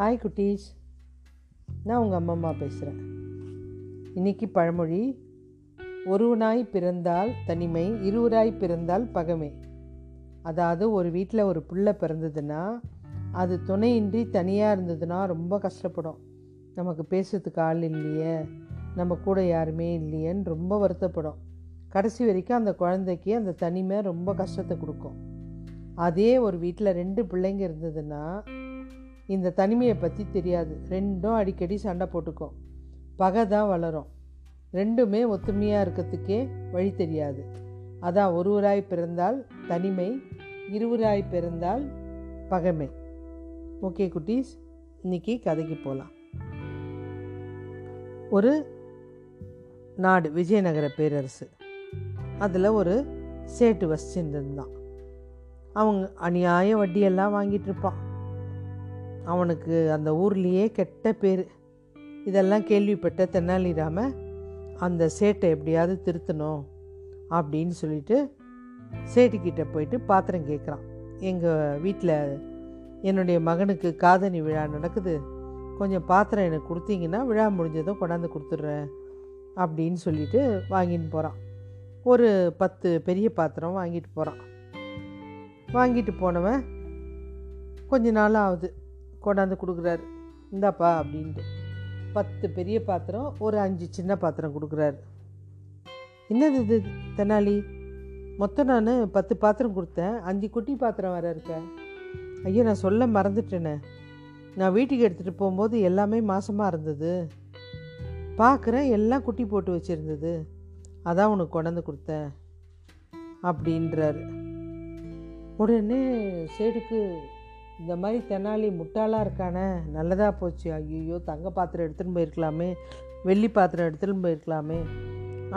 Hi குட்டீஸ். நான் உங்கள் அம்மா அம்மா பேசுகிறேன் இன்னைக்கு பழமொழி ஒருவனாய் பிறந்தால் தனிமை இருவராய் பிறந்தால் பகமை. அதாவது ஒரு வீட்டில் ஒரு பிள்ளை பிறந்ததுன்னா அது துணையின்றி தனியாக இருந்ததுன்னா ரொம்ப கஷ்டப்படும். நமக்கு பேசுறதுக்கு ஆள் இல்லையே நம்ம கூட யாருமே இல்லையேன்னு ரொம்ப வருத்தப்படும். கடைசி வரைக்கும் அந்த குழந்தைக்கு அந்த தனிமை ரொம்ப கஷ்டத்தை கொடுக்கும். அதே ஒரு வீட்டில் ரெண்டு பிள்ளைங்க இருந்ததுன்னா இந்த தனிமையை பற்றி தெரியாது. ரெண்டும் அடிக்கடி சண்டை போட்டுக்கும் பகை தான் வளரும். ரெண்டுமே ஒத்துமையாக இருக்கிறதுக்கே வழி தெரியாது. அதான் ஒருவராய் பிறந்தால் தனிமை இருவராய் பிறந்தால் பகைமை. ஓகே குட்டீஸ் இன்னைக்கு கதைக்கு போகலாம் ஒரு நாடு விஜயநகர பேரரசு. அதில் ஒரு சேட்டு வசிச்சுருந்தான் அவங்க அநியாய வட்டியெல்லாம் வாங்கிட்டு இருப்பான். அவனுக்கு அந்த ஊர்லேயே கெட்ட பேர். இதெல்லாம் கேள்விப்பட்ட தெனாலிராம அந்த சேட்டை எப்படியாவது திருத்தணும் அப்படின்னு சொல்லிட்டு சேட்டுக்கிட்ட போயிட்டு பாத்திரம் கேட்குறான் எங்கள் வீட்டில் என்னுடைய மகனுக்கு காதணி விழா நடக்குது. கொஞ்சம் பாத்திரம் எனக்கு கொடுத்தீங்கன்னா விழா முடிஞ்சதும் கொண்டாந்து கொடுத்துட்றேன் அப்படின்னு சொல்லிட்டு வாங்கின்னு போகிறான் ஒரு பத்து பெரிய பாத்திரம் வாங்கிட்டு போகிறான் வாங்கிட்டு போனவன் கொஞ்ச நாள் ஆகுது. கொண்டாந்து கொடுக்குறாரு. இந்தாப்பா அப்படின்ட்டு. பத்து பெரிய பாத்திரம் ஒரு அஞ்சு சின்ன பாத்திரம் கொடுக்குறாரு. என்னது இது தெனாலி? மொத்தம் நான் பத்து பாத்திரம் கொடுத்தேன். அஞ்சு குட்டி பாத்திரம் வேறு இருக்கேன் ஐயோ நான் சொல்ல மறந்துட்டேனே. நான் வீட்டுக்கு எடுத்துகிட்டு போகும்போது எல்லாமே மாசமாக இருந்தது. பார்க்குறேன் எல்லாம் குட்டி போட்டு வச்சுருந்தது. அதான் உனக்கு கொண்டாந்து கொடுத்தேன். அப்படின்றாரு. உடனே சேடுக்கு இந்த மாதிரி தெனாலி முட்டாளாக இருக்கானே நல்லதாக போச்சு. ஐயோ தங்க பாத்திரம் எடுத்துகிட்டு போயிருக்கலாமே வெள்ளி பாத்திரம் எடுத்துகிட்டு போயிருக்கலாமே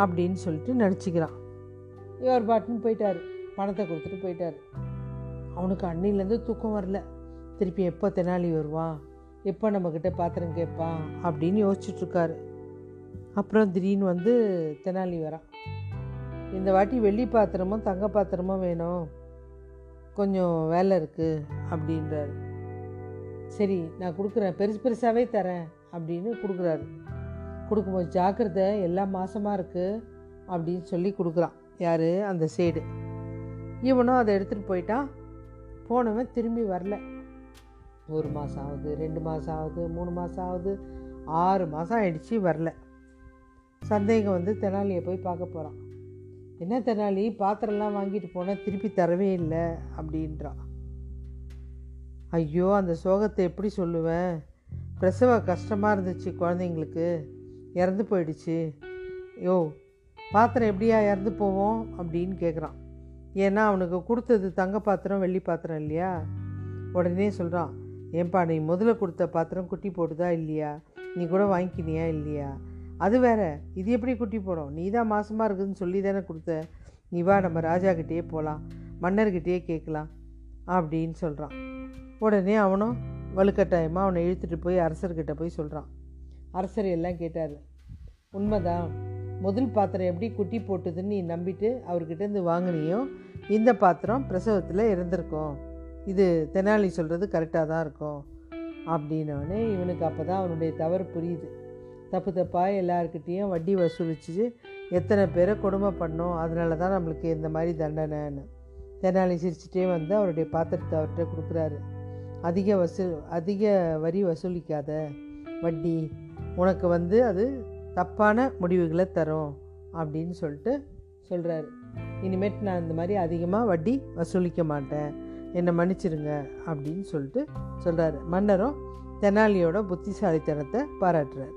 அப்படின்னு சொல்லிட்டு நினச்சிக்கிறான் இவர் பாட்டுன்னு போயிட்டார். பணத்தை கொடுத்துட்டு போயிட்டார். அவனுக்கு அன்னிலேருந்து தூக்கம் வரல. திருப்பி எப்போ தெனாலி வருவான் எப்போ நம்மக்கிட்ட பாத்திரம் கேட்பான் அப்படின்னு யோசிச்சுட்ருக்காரு. அப்புறம் திடீர்னு வந்து தெனாலி வரான் இந்த வாட்டி வெள்ளி பாத்திரமும் தங்க பாத்திரமும் வேணும். கொஞ்சம் வேலை இருக்குது அப்படின்றாரு. சரி நான் கொடுக்குறேன். பெருசு பெருசாகவே தரேன் அப்படின்னு கொடுக்குறாரு. கொடுக்கும்போது ஜாக்கிரதை எல்லாம் மாசமாக இருக்குது அப்படின்னு சொல்லி கொடுக்குறான். யார்? அந்த சைடு. இவனும் அதை எடுத்துகிட்டு போயிட்டான். போனவன் திரும்பி வரல. ஒரு மாதம் ஆகுது ரெண்டு மாதம் ஆகுது மூணு மாதம் ஆகுது ஆறு மாதம் ஆயிடுச்சு வரல. சந்தேகம் வந்து தெனாலியை போய் பார்க்க போகிறான் என்ன தெனாலி பாத்திரம்லாம் வாங்கிட்டு போனால் திருப்பி தரவே இல்லை அப்படின்றான் ஐயோ அந்த சோகத்தை எப்படி சொல்லுவேன்? பிரசவ கஷ்டமாக இருந்துச்சு குழந்தைங்களுக்கு. இறந்து போயிடுச்சு. யோ பாத்திரம் எப்படியா இறந்து போவோம்? அப்படின்னு கேட்குறான் ஏன்னா அவனுக்கு கொடுத்தது தங்க பாத்திரம் வெள்ளி பாத்திரம் இல்லையா? உடனே சொல்கிறான் ஏன்பா நீ முதல்ல கொடுத்த பாத்திரம் குட்டி போட்டுதா இல்லையா? நீ கூட வாங்கிக்கினியா இல்லையா? அது வேற. இது எப்படி குட்டி போடும்? நீ தான் மாசமாக இருக்குதுன்னு சொல்லி தானே கொடுத்த. நீ வா நம்ம ராஜாக்கிட்டேயே போகலாம் மன்னர்கிட்டயே கேட்கலாம் அப்படின்னு சொல்கிறான் உடனே அவனும் வலுக்கட்டாயமாக அவனை இழுத்துட்டு போய் அரசர்கிட்ட போய் சொல்கிறான் அரசர் எல்லாம் கேட்டார். உண்மைதான். முதல் பாத்திரம் எப்படி குட்டி போட்டுதுன்னு நீ நம்பிட்டு அவர்கிட்டேருந்து வாங்கினியோ இந்த பாத்திரம் பிரசவத்தில் இருந்திருக்கும். இது தெனாலி சொல்கிறது கரெக்டாக தான் இருக்கும். அப்படின்னோடனே இவனுக்கு அப்போ தான் அவனுடைய தவறு புரியுது. தப்பு தப்பாக எல்லாருக்கிட்டேயும் வட்டி வசூலிச்சு எத்தனை பேரை கொடுமை பண்ணோம் அதனால தான் நம்மளுக்கு இந்த மாதிரி தண்டனைன்னு. தெனாலி சிரிச்சிட்டே வந்து அவருடைய பாத்திரத்தை அவர்கிட்ட கொடுக்குறாரு. அதிக வசூல் அதிக வரி வசூலிக்காத வட்டி உனக்கு வந்து அது தப்பான முடிவுகளை தரும் அப்படின்னு சொல்லிட்டு சொல்கிறாரு இனிமேட்டு நான் இந்த மாதிரி அதிகமாக வட்டி வசூலிக்க மாட்டேன் என்னை மன்னிச்சிருங்க அப்படின்னு சொல்லிட்டு சொல்கிறாரு மன்னரும் தெனாலியோட புத்திசாலித்தனத்தை பாராட்டுறாரு.